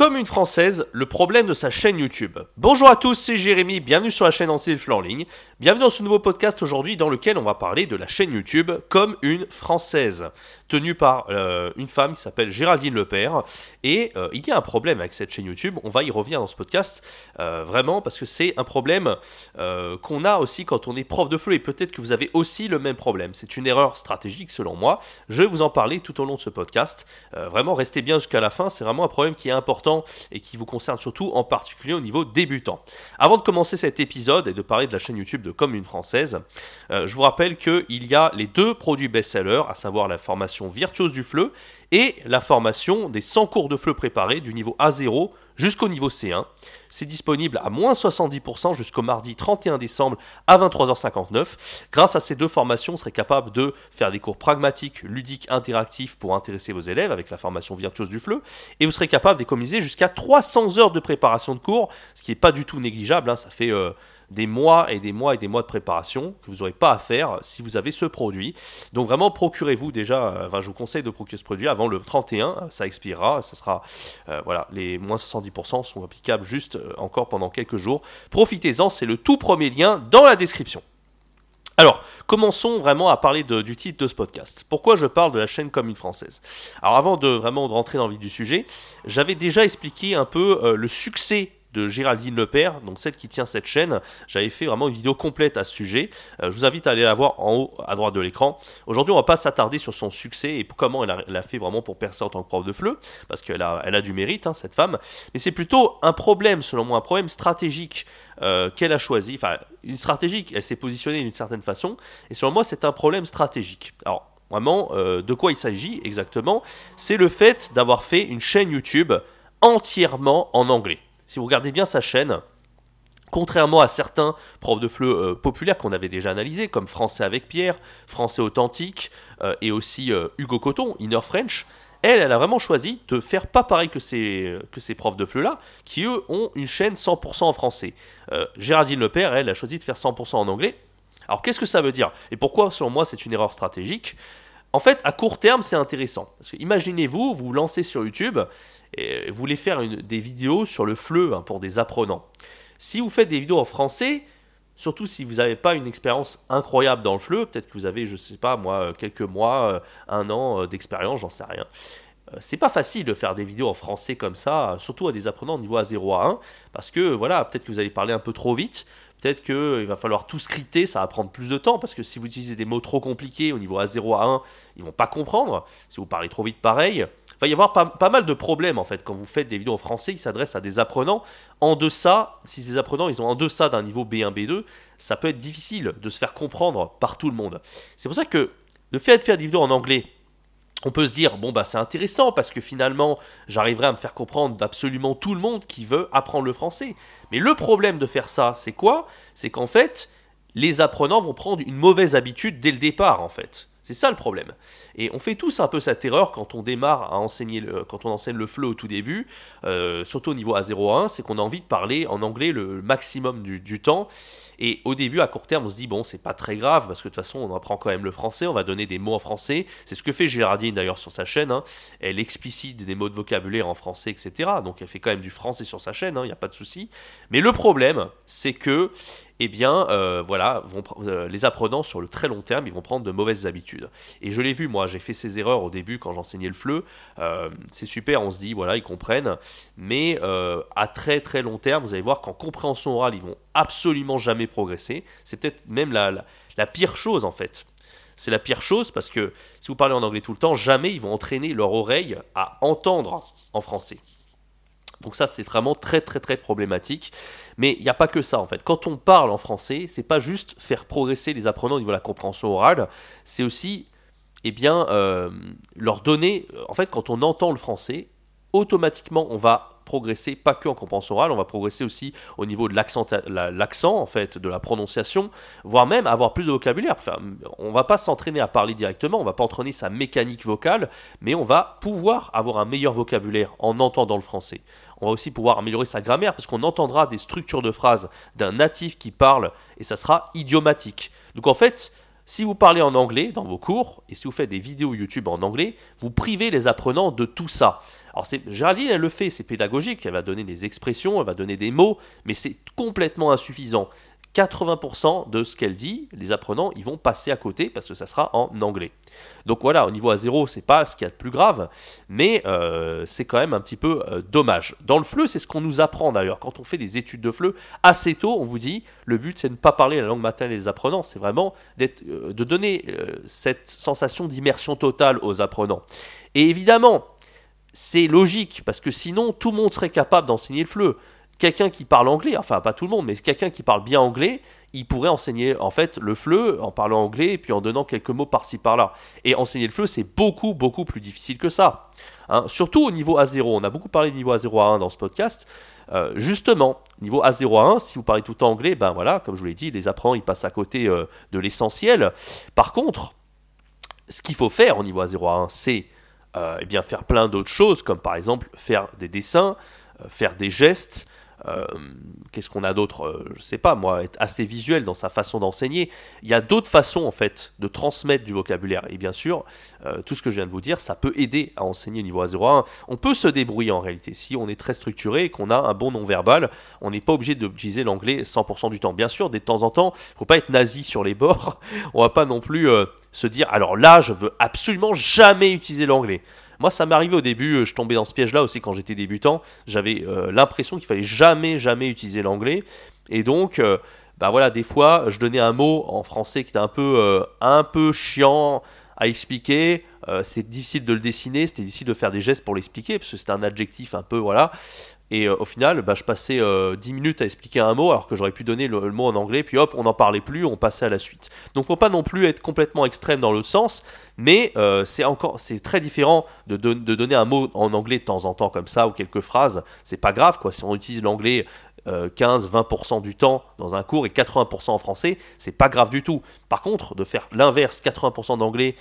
comme une française, le problème de sa chaîne YouTube. Bonjour à tous, c'est Jérémy, bienvenue sur la chaîne Antilfle en ligne. Bienvenue dans ce nouveau podcast aujourd'hui dans lequel on va parler de la chaîne YouTube comme une française, tenue par euh, une femme qui s'appelle Géraldine Lepère. Et euh, il y a un problème avec cette chaîne YouTube, on va y revenir dans ce podcast, euh, vraiment, parce que c'est un problème qu'on a aussi quand on est prof de fleu, et peut-être que vous avez aussi le même problème. C'est une erreur stratégique selon moi. Je vais vous en parler tout au long de ce podcast. vraiment, restez bien jusqu'à la fin, c'est vraiment un problème qui est important et qui vous concerne surtout en particulier au niveau débutant. Avant de commencer cet épisode et de parler de la chaîne YouTube de comme une française. Euh, je vous rappelle qu'il y a les deux produits best-sellers, à savoir la formation virtuose du fleu et la formation des 100 cours de fleu préparés du niveau A0 jusqu'au niveau C1. C'est disponible à moins 70% jusqu'au mardi 31 décembre à 23h59. Grâce à ces deux formations, vous serez capable de faire des cours pragmatiques, ludiques, interactifs pour intéresser vos élèves avec la formation virtuose du fleu. Et vous serez capable d'économiser jusqu'à 300 heures de préparation de cours, ce qui n'est pas du tout négligeable. Hein. ça fait... Euh, des mois et des mois et des mois de préparation que vous n'aurez pas à faire si vous avez ce produit. Donc vraiment, procurez-vous déjà, euh, enfin, je vous conseille de procurer ce produit avant le 31, ça expirera, ça sera, euh, voilà, les moins 70% sont applicables juste euh, encore pendant quelques jours. Profitez-en, c'est le tout premier lien dans la description. Alors, commençons vraiment à parler du titre de ce podcast. Pourquoi je parle de la chaîne comme une française? Alors, avant de vraiment rentrer dans le vif du sujet, j'avais déjà expliqué un peu le succès de Géraldine Lepère, donc celle qui tient cette chaîne. J'avais fait vraiment une vidéo complète à ce sujet. Euh, je vous invite à aller la voir en haut à droite de l'écran. Aujourd'hui, on va pas s'attarder sur son succès et comment elle a, fait vraiment pour percer en tant que prof de fleu, parce qu'elle a, elle a du mérite, hein, cette femme. Mais c'est plutôt un problème, selon moi, un problème stratégique euh, qu'elle a choisi. Enfin, une stratégique, elle s'est positionnée d'une certaine façon. Et selon moi, c'est un problème stratégique. Alors, vraiment, euh, de quoi il s'agit exactement? C'est le fait d'avoir fait une chaîne YouTube entièrement en anglais si vous regardez bien sa chaîne, Contrairement à certains profs de fleu euh, populaires qu'on avait déjà analysés, comme Français avec Pierre, Français authentique, euh, et aussi euh, Hugo Coton, Inner French, elle, elle a vraiment choisi de faire pas pareil que ces, que profs de fleu-là, qui eux ont une chaîne 100% en français. Géraldine Lepère, elle, a choisi de faire 100% en anglais. Alors qu'est-ce que ça veut dire? Et pourquoi, selon moi, c'est une erreur stratégique? En fait, à court terme, c'est intéressant. Parce que imaginez-vous, vous vous lancez sur YouTube et vous voulez faire des vidéos sur le fleu hein, pour des apprenants. Si vous faites des vidéos en français, surtout si vous n'avez pas une expérience incroyable dans le fleu, peut-être que vous avez, je ne sais pas moi, euh, quelques mois, euh, un an euh, d'expérience, j'en sais rien. C'est pas facile de faire des vidéos en français comme ça, surtout à des apprenants au niveau A0 à 1, parce que voilà, peut-être que vous allez parler un peu trop vite, Peut-être qu'il va falloir tout scripter, ça va prendre plus de temps, parce que si vous utilisez des mots trop compliqués au niveau A0 à 1, ils vont pas comprendre. Si vous parlez trop vite, pareil. Il va y avoir pas, mal de problèmes en fait quand vous faites des vidéos en français qui s'adressent à des apprenants en deçà. Si ces apprenants ils ont en deçà d'un niveau B1, B2, ça peut être difficile de se faire comprendre par tout le monde. C'est pour ça que le fait de faire des vidéos en anglais, on peut se dire, bon, bah c'est intéressant parce que finalement, j'arriverai à me faire comprendre d'absolument tout le monde qui veut apprendre le français. Mais le problème de faire ça, c'est quoi? C'est qu'en fait, les apprenants vont prendre une mauvaise habitude dès le départ, en fait. C'est ça le problème. Et on fait tous un peu cette erreur quand on démarre à enseigner, quand on enseigne le flow au tout début, euh, surtout au niveau A0 à 1, c'est qu'on a envie de parler en anglais le maximum du, temps. Et au début, à court terme, on se dit, bon, c'est pas très grave, parce que de toute façon, on apprend quand même le français, on va donner des mots en français. C'est ce que fait Gérardine d'ailleurs sur sa chaîne. Hein. Elle explicite des mots de vocabulaire en français, etc. Donc elle fait quand même du français sur sa chaîne, il hein, n'y a pas de souci. Mais le problème, c'est que eh bien, euh, voilà, vont, euh, les apprenants sur le très long terme, ils vont prendre de mauvaises habitudes. Et je l'ai vu, moi, j'ai fait ces erreurs au début quand j'enseignais le fleu. Euh, c'est super, on se dit, voilà, ils comprennent. Mais à très très long terme, vous allez voir qu'en compréhension orale, ils vont absolument jamais progresser. C'est peut-être même la, la pire chose, en fait. C'est la pire chose parce que si vous parlez en anglais tout le temps, jamais ils vont entraîner leur oreille à entendre en français. Donc ça, c'est vraiment très très très problématique. Mais il n'y a pas que ça en fait. Quand on parle en français, c'est pas juste faire progresser les apprenants au niveau de la compréhension orale, c'est aussi eh bien, euh, leur donner, en fait, quand on entend le français, automatiquement, on va progresser, pas que en compréhension orale, on va progresser aussi au niveau de l'accent, en fait, de la prononciation, voire même avoir plus de vocabulaire. Enfin, on va pas s'entraîner à parler directement, on va pas entraîner sa mécanique vocale, mais on va pouvoir avoir un meilleur vocabulaire en entendant le français. On va aussi pouvoir améliorer sa grammaire parce qu'on entendra des structures de phrases d'un natif qui parle et ça sera idiomatique. Donc en fait, si vous parlez en anglais dans vos cours et si vous faites des vidéos YouTube en anglais, vous privez les apprenants de tout ça. Alors Géraldine, elle le fait, c'est pédagogique, elle va donner des expressions, elle va donner des mots, mais c'est complètement insuffisant. 80% de ce qu'elle dit, les apprenants, ils vont passer à côté parce que ça sera en anglais. Donc voilà, au niveau A0, c'est pas ce qu'il y a de plus grave, mais euh, c'est quand même un petit peu euh, dommage. Dans le FLE, c'est ce qu'on nous apprend d'ailleurs. Quand on fait des études de FLE, assez tôt, on vous dit, le but c'est de ne pas parler la langue maternelle des apprenants, c'est vraiment euh, de donner cette sensation d'immersion totale aux apprenants. Et évidemment, c'est logique, parce que sinon, tout le monde serait capable d'enseigner le FLE quelqu'un qui parle anglais, enfin pas tout le monde, mais quelqu'un qui parle bien anglais, il pourrait enseigner en fait le FLE en parlant anglais et puis en donnant quelques mots par-ci par-là. Et enseigner le FLE, c'est beaucoup, beaucoup plus difficile que ça. Hein. Surtout au niveau A0. On a beaucoup parlé du niveau A0 A1 dans ce podcast. Euh, justement, niveau A0 A1, si vous parlez tout le temps anglais, ben voilà, comme je vous l'ai dit, les apprenants ils passent à côté euh, de l'essentiel. Par contre, ce qu'il faut faire au niveau A0 A1, c'est euh, eh bien faire plein d'autres choses, comme par exemple faire des dessins, faire des gestes, euh, qu'est-ce qu'on a d'autre euh, Je sais pas, moi, être assez visuel dans sa façon d'enseigner. Il y a d'autres façons, en fait, de transmettre du vocabulaire. Et bien sûr, euh, tout ce que je viens de vous dire, ça peut aider à enseigner au niveau A01. On peut se débrouiller en réalité. Si on est très structuré et qu'on a un bon non-verbal, on n'est pas obligé d'utiliser l'anglais 100% du temps. Bien sûr, de temps en temps, faut pas être nazi sur les bords. on va pas non plus se dire, alors là, je veux absolument jamais utiliser l'anglais. Moi, ça m'est au début, euh, je tombais dans ce piège-là aussi quand j'étais débutant. J'avais euh, l'impression qu'il fallait jamais, jamais utiliser l'anglais. Et donc, euh, bah voilà, des fois, je donnais un mot en français qui était un peu, un peu chiant à expliquer. c'était difficile de le dessiner, c'était difficile de faire des gestes pour l'expliquer, parce que c'était un adjectif un peu, voilà. Et au final, bah, je passais 10 minutes à expliquer un mot alors que j'aurais pu donner le, mot en anglais, puis hop, on n'en parlait plus, on passait à la suite. Donc faut pas non plus être complètement extrême dans l'autre sens, mais euh, c'est encore c'est très différent de, de, donner un mot en anglais de temps en temps comme ça ou quelques phrases. C'est pas grave quoi. Si on utilise l'anglais 15-20% euh, du temps dans un cours et 80% en français, c'est pas grave du tout. Par contre, de faire l'inverse, 80% d'anglais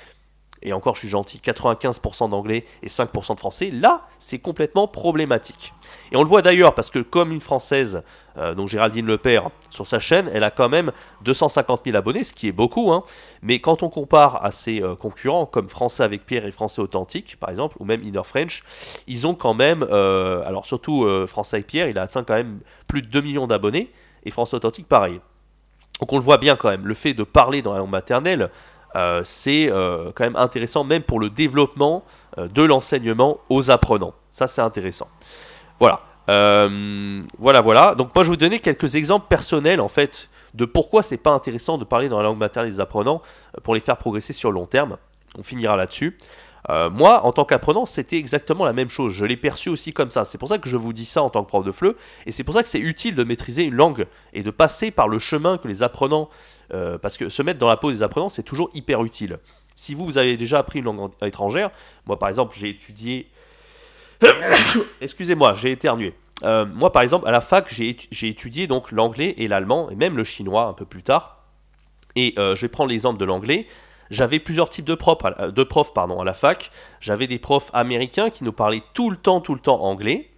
et encore je suis gentil, 95% d'anglais et 5% de français, là c'est complètement problématique. Et on le voit d'ailleurs parce que comme une française, euh, donc Géraldine Lepère, sur sa chaîne, elle a quand même 250 000 abonnés, ce qui est beaucoup, hein. mais quand on compare à ses euh, concurrents comme Français avec Pierre et Français Authentique par exemple, ou même Inner French, ils ont quand même, euh, alors surtout Français avec Pierre, il a atteint quand même plus de 2 millions d'abonnés, et Français Authentique pareil. Donc on le voit bien quand même, le fait de parler dans la langue maternelle, euh, c'est euh, quand même intéressant, même pour le développement euh, de l'enseignement aux apprenants. Ça, c'est intéressant. Voilà. voilà, voilà. Donc moi, je vais vous donner quelques exemples personnels, en fait, de pourquoi c'est pas intéressant de parler dans la langue maternelle des apprenants pour les faire progresser sur le long terme. On finira là-dessus. Moi, en tant qu'apprenant, c'était exactement la même chose. Je l'ai perçu aussi comme ça. C'est pour ça que je vous dis ça en tant que prof de FLE. Et c'est pour ça que c'est utile de maîtriser une langue et de passer par le chemin que les apprenants. Euh, parce que se mettre dans la peau des apprenants, c'est toujours hyper utile. Si vous, vous avez déjà appris une langue étrangère, moi par exemple, j'ai étudié. Excusez-moi, j'ai éternué. Euh, moi par exemple, à la fac, j'ai étudié donc l'anglais et l'allemand, et même le chinois un peu plus tard. Et je vais prendre l'exemple de l'anglais. J'avais plusieurs types de profs, de profs pardon, à la fac. J'avais des profs américains qui nous parlaient tout le temps, tout le temps anglais.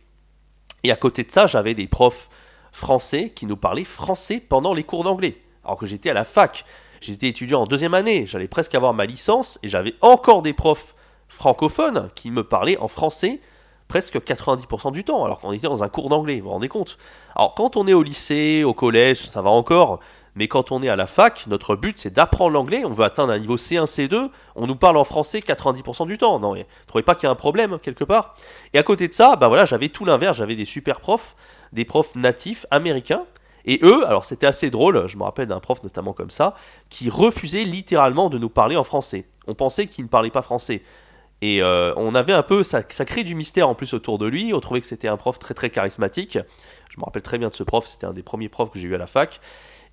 Et à côté de ça, j'avais des profs français qui nous parlaient français pendant les cours d'anglais. Alors que j'étais à la fac. J'étais étudiant en deuxième année, j'allais presque avoir ma licence et j'avais encore des profs francophones qui me parlaient en français presque 90% du temps, alors qu'on était dans un cours d'anglais, vous vous rendez compte? Alors quand on est au lycée, au collège, ça va encore, mais quand on est à la fac, notre but c'est d'apprendre l'anglais, on veut atteindre un niveau C1, C2, on nous parle en français 90% du temps. Non, vous trouvez pas qu'il y a un problème quelque part? Et à côté de ça, bah voilà, j'avais tout l'inverse, j'avais des super profs, des profs natifs américains, et eux, alors c'était assez drôle, je me rappelle d'un prof notamment comme ça, qui refusait littéralement de nous parler en français. On pensait qu'il ne parlait pas français. Et euh, on avait un peu, ça, ça crée du mystère en plus autour de lui, on trouvait que c'était un prof très très charismatique. Je me rappelle très bien de ce prof, c'était un des premiers profs que j'ai eu à la fac.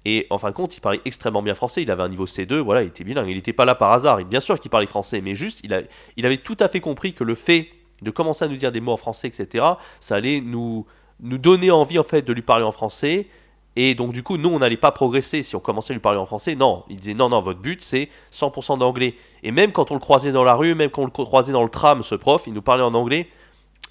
Et en fin de compte, il parlait extrêmement bien français. Il avait un niveau C2, voilà, il était bilingue. Il n'était pas là par hasard. Et bien sûr qu'il parlait français, mais juste, il, a, il avait tout à fait compris que le fait de commencer à nous dire des mots en français, etc., ça allait nous, nous donner envie en fait de lui parler en français. Et donc du coup, nous, on n'allait pas progresser si on commençait à lui parler en français. Non, il disait non, non, votre but, c'est 100% d'anglais. Et même quand on le croisait dans la rue, même quand on le croisait dans le tram, ce prof, il nous parlait en anglais.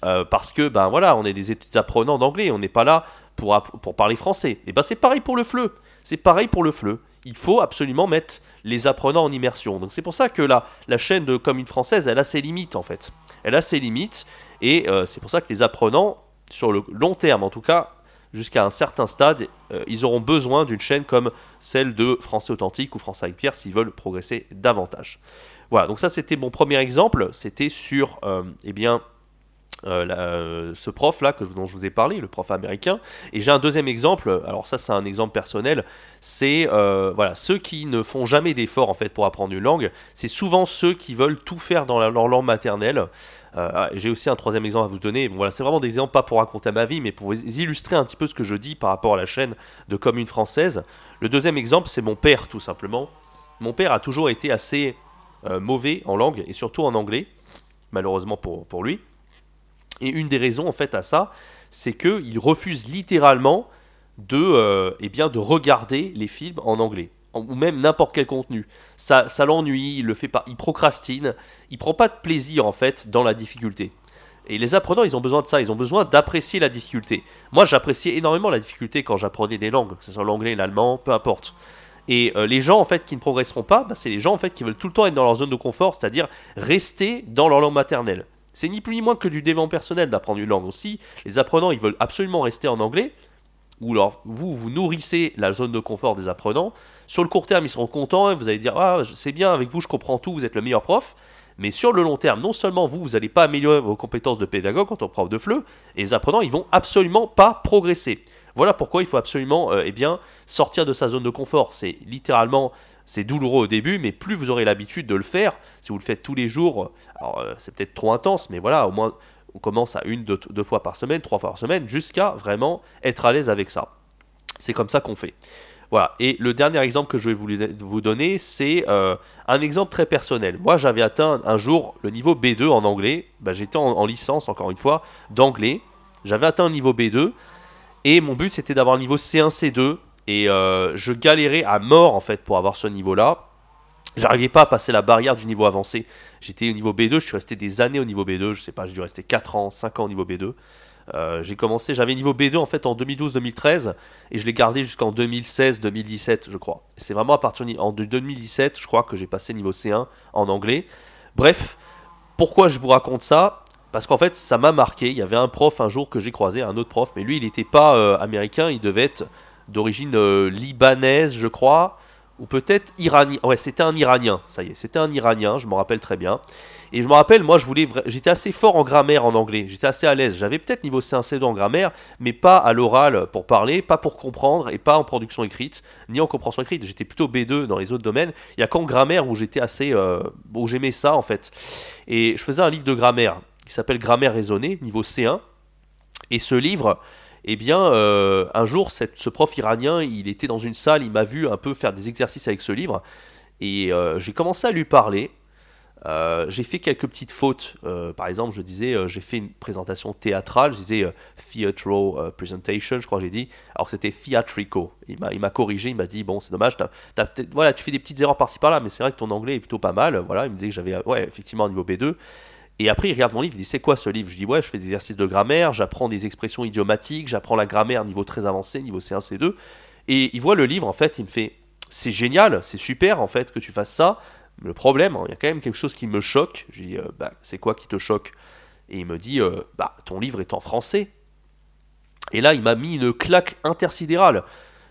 Euh, parce que, ben voilà, on est des apprenants d'anglais, on n'est pas là pour, pour parler français. Et ben c'est pareil pour le FLE. C'est pareil pour le FLE. il faut absolument mettre les apprenants en immersion. Donc c'est pour ça que la, la chaîne de commune française, elle a ses limites en fait. Elle a ses limites et euh, c'est pour ça que les apprenants, sur le long terme en tout cas, jusqu'à un certain stade, euh, ils auront besoin d'une chaîne comme celle de Français Authentique ou France avec Pierre s'ils veulent progresser davantage. Voilà, donc ça c'était mon premier exemple, c'était sur, euh, eh bien, euh, ce prof là que, dont je vous ai parlé, le prof américain. Et j'ai un deuxième exemple, alors ça c'est un exemple personnel, c'est voilà, ceux qui ne font jamais d'efforts en fait pour apprendre une langue, c'est souvent ceux qui veulent tout faire dans leur langue maternelle. Euh, ah, j'ai aussi un troisième exemple à vous donner. Voilà, c'est vraiment des exemples pas pour raconter ma vie, mais pour illustrer un petit peu ce que je dis par rapport à la chaîne de Commune Française. Le deuxième exemple, c'est mon père, tout simplement. Mon père a toujours été assez mauvais en langue, et surtout en anglais, malheureusement pour, lui. Et une des raisons en fait à ça, c'est qu'il refuse littéralement euh, eh de regarder les films en anglais ou même n'importe quel contenu. Ça, ça l'ennuie, il le fait pas, il procrastine, il prend pas de plaisir en fait dans la difficulté. Et les apprenants, ils ont besoin de ça, ils ont besoin d'apprécier la difficulté. Moi, j'appréciais énormément la difficulté quand j'apprenais des langues, que ce soit l'anglais, l'allemand, peu importe. Et euh, les gens en fait qui ne progresseront pas, bah, c'est les gens en fait qui veulent tout le temps être dans leur zone de confort, c'est-à-dire rester dans leur langue maternelle. C'est ni plus ni moins que du développement personnel d'apprendre une langue aussi. Les apprenants, ils veulent absolument rester en anglais. Ou alors, vous, vous nourrissez la zone de confort des apprenants. Sur le court terme, ils seront contents et vous allez dire Ah, c'est bien, avec vous, je comprends tout, vous êtes le meilleur prof. Mais sur le long terme, non seulement vous, vous n'allez pas améliorer vos compétences de pédagogue en tant que prof de FLE, et les apprenants, ils vont absolument pas progresser. Voilà pourquoi il faut absolument euh, eh bien, sortir de sa zone de confort. C'est littéralement c'est douloureux au début, mais plus vous aurez l'habitude de le faire, si vous le faites tous les jours, alors euh, c'est peut-être trop intense, mais voilà, au moins on commence à une, deux, fois par semaine, trois fois par semaine, jusqu'à vraiment être à l'aise avec ça. C'est comme ça qu'on fait. Voilà. Et le dernier exemple que je vais vous, donner, c'est euh, un exemple très personnel. Moi, j'avais atteint un jour le niveau B2 en anglais. Bah, j'étais en, en, licence, encore une fois, d'anglais. J'avais atteint le niveau B2. Et mon but, c'était d'avoir le niveau C1, C2 et euh, je galérais à mort en fait pour avoir ce niveau-là. J'arrivais pas à passer la barrière du niveau avancé. J'étais au niveau B2, je suis resté des années au niveau B2, je sais pas, j'ai dû rester 4 ans, 5 ans au niveau B2. Euh, j'ai commencé, j'avais niveau B2 en fait en 2012-2013 et je l'ai gardé jusqu'en 2016-2017 je crois. C'est vraiment à partir de 2017 je crois que j'ai passé niveau C1 en anglais. Bref, pourquoi je vous raconte ça? Parce qu'en fait ça m'a marqué. Il y avait un prof un jour que j'ai croisé, un autre prof, mais lui il n'était pas euh, américain, il devait être d'origine euh, libanaise, je crois, ou peut-être iranien. Ouais, c'était un Iranien, ça y est, c'était un Iranien, je me rappelle très bien. Et je me rappelle, moi, je voulais, j'étais assez fort en grammaire en anglais, j'étais assez à l'aise. J'avais peut-être niveau C1, C2 en grammaire, mais pas à l'oral pour parler, pas pour comprendre, et pas en production écrite, ni en compréhension écrite. J'étais plutôt B2 dans les autres domaines. Il y a qu'en grammaire où j'étais assez, euh, où j'aimais ça en fait. Et je faisais un livre de grammaire qui s'appelle Grammaire raisonnée, niveau C1. Et ce livre, eh bien, euh, un jour, ce prof iranien, il était dans une salle, il m'a vu un peu faire des exercices avec ce livre, et euh, j'ai commencé à lui parler. Euh, j'ai fait quelques petites fautes. par exemple, je disais, j'ai fait une présentation théâtrale, je disais theatral presentation, je crois que j'ai dit. Alors c'était theatrico. Il m'a, corrigé, il m'a dit, bon, c'est dommage, voilà, tu fais des petites erreurs par-ci par-là, mais c'est vrai que ton anglais est plutôt pas mal. Voilà, il me disait que j'avais, ouais, effectivement, un niveau B2. Et après, il regarde mon livre, il dit C'est quoi ce livre? Je dis Ouais, je fais des exercices de grammaire, j'apprends des expressions idiomatiques, j'apprends la grammaire niveau très avancé, niveau C1, C2. Et il voit le livre, en fait, il me fait C'est génial, c'est super, en fait, que tu fasses ça. Le problème, hein, il y a quand même quelque chose qui me choque. Je dis euh, Bah, c'est quoi qui te choque? Et il me dit euh, Bah, ton livre est en français. Et là, il m'a mis une claque intersidérale.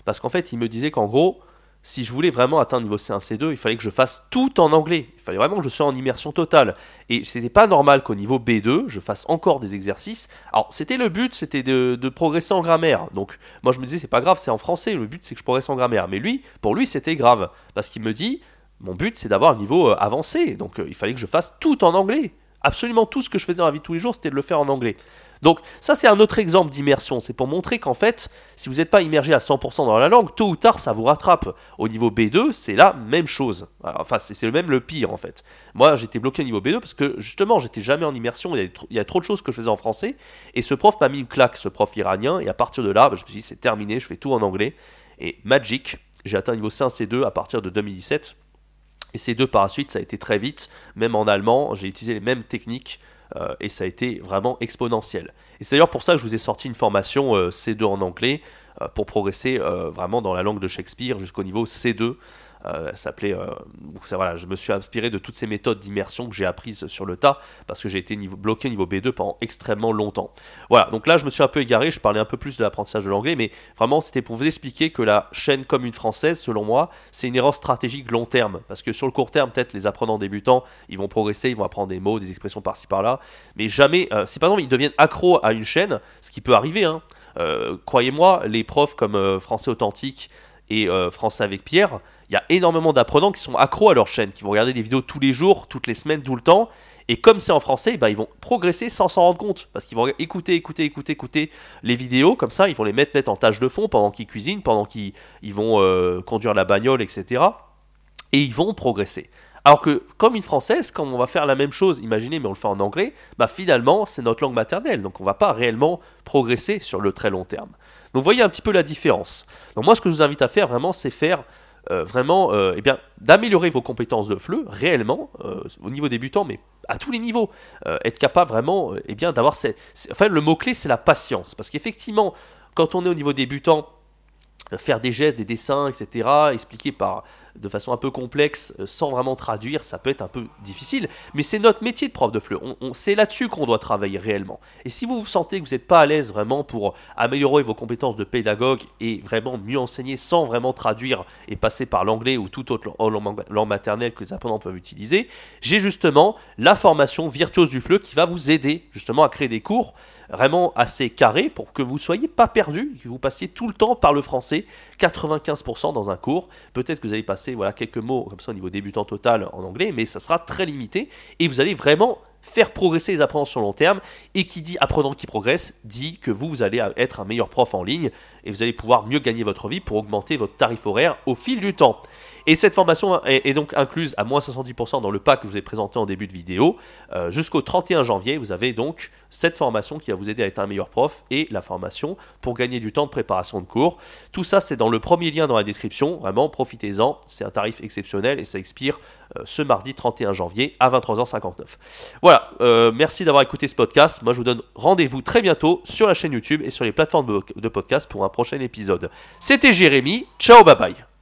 Parce qu'en fait, il me disait qu'en gros, si je voulais vraiment atteindre niveau C1, C2, il fallait que je fasse tout en anglais. Il fallait vraiment que je sois en immersion totale. Et c'était pas normal qu'au niveau B2, je fasse encore des exercices. Alors, c'était le but, c'était de, progresser en grammaire. Donc, moi, je me disais, c'est pas grave, c'est en français. Le but, c'est que je progresse en grammaire. Mais lui, pour lui, c'était grave. Parce qu'il me dit, mon but, c'est d'avoir un niveau euh, avancé. Donc, euh, il fallait que je fasse tout en anglais. Absolument tout ce que je faisais dans la vie de tous les jours, c'était de le faire en anglais. Donc ça c'est un autre exemple d'immersion, c'est pour montrer qu'en fait, si vous n'êtes pas immergé à 100% dans la langue, tôt ou tard ça vous rattrape. Au niveau B2, c'est la même chose. Enfin, c'est le même le pire en fait. Moi j'étais bloqué au niveau B2 parce que justement j'étais jamais en immersion, il y, a, trop de choses que je faisais en français, et ce prof m'a mis une claque, ce prof iranien, et à partir de là, bah, je me suis dit c'est terminé, je fais tout en anglais. Et Magic, j'ai atteint niveau C1, C2 à partir de 2017. Et C2 par la suite, ça a été très vite, même en allemand, j'ai utilisé les mêmes techniques euh, et ça a été vraiment exponentiel. Et c'est d'ailleurs pour ça que je vous ai sorti une formation euh, C2 en anglais. pour progresser vraiment dans la langue de Shakespeare jusqu'au niveau C2. Euh, s'appelait. Euh, je me suis inspiré de toutes ces méthodes d'immersion que j'ai apprises sur le tas parce que j'ai été bloqué niveau B2 pendant extrêmement longtemps. Voilà, donc là je me suis un peu égaré, je parlais un peu plus de l'apprentissage de l'anglais, mais vraiment c'était pour vous expliquer que la chaîne commune française, selon moi, c'est une erreur stratégique long terme parce que sur le court terme, peut-être les apprenants débutants, ils vont progresser, ils vont apprendre des mots, des expressions par-ci par-là, mais jamais, euh, si par exemple ils deviennent accros à une chaîne, ce qui peut arriver, hein, croyez-moi, les profs comme Français Authentique et Français avec Pierre, il y a énormément d'apprenants qui sont accros à leur chaîne, qui vont regarder des vidéos tous les jours, toutes les semaines, tout le temps. Et comme c'est en français, bah, ils vont progresser sans s'en rendre compte. Parce qu'ils vont écouter, écouter, écouter, écouter les vidéos. Comme ça, ils vont les mettre, mettre en tâche de fond pendant qu'ils cuisinent, pendant qu'ils vont euh, conduire la bagnole, etc. Et ils vont progresser. Alors que, comme une française, quand on va faire la même chose, imaginez, mais on le fait en anglais, bah finalement, c'est notre langue maternelle. Donc on va pas réellement progresser sur le très long terme. Donc vous voyez un petit peu la différence. Donc moi, ce que je vous invite à faire vraiment, c'est faire euh, vraiment euh, eh bien, d'améliorer vos compétences de FLE réellement euh, au niveau débutant, mais à tous les niveaux. être capable vraiment eh bien, d'avoir. Enfin, le mot-clé, c'est la patience. Parce qu'effectivement, quand on est au niveau débutant, faire des gestes, des dessins, etc., expliquer par de façon un peu complexe, euh, sans vraiment traduire, ça peut être un peu difficile. Mais c'est notre métier de prof de FLE. On, c'est là-dessus qu'on doit travailler réellement. Et si vous vous sentez que vous n'êtes pas à l'aise vraiment pour améliorer vos compétences de pédagogue et vraiment mieux enseigner sans vraiment traduire et passer par l'anglais ou toute autre langue maternelle que les apprenants peuvent utiliser, j'ai justement la formation virtuose du FLE qui va vous aider justement à créer des cours vraiment assez carré pour que vous soyez pas perdu, que vous passiez tout le temps par le français, 95% dans un cours. Peut-être que vous allez passer voilà, quelques mots comme ça au niveau débutant total en anglais, mais ça sera très limité et vous allez vraiment faire progresser les sur long terme. Et qui dit apprenant qui progresse dit que vous, vous allez être un meilleur prof en ligne et vous allez pouvoir mieux gagner votre vie pour augmenter votre tarif horaire au fil du temps. Et cette formation est, donc incluse à moins 70% dans le pack que je vous ai présenté en début de vidéo. Euh, jusqu'au 31 janvier, vous avez donc cette formation qui va vous aider à être un meilleur prof et la formation pour gagner du temps de préparation de cours. Tout ça, c'est dans le premier lien dans la description. Vraiment, profitez-en. C'est un tarif exceptionnel et ça expire ce mardi 31 janvier à 23h59. Voilà, euh, merci d'avoir écouté ce podcast. Moi, je vous donne rendez-vous très bientôt sur la chaîne YouTube et sur les plateformes de podcast pour un prochain épisode. C'était Jérémy. Ciao, bye bye.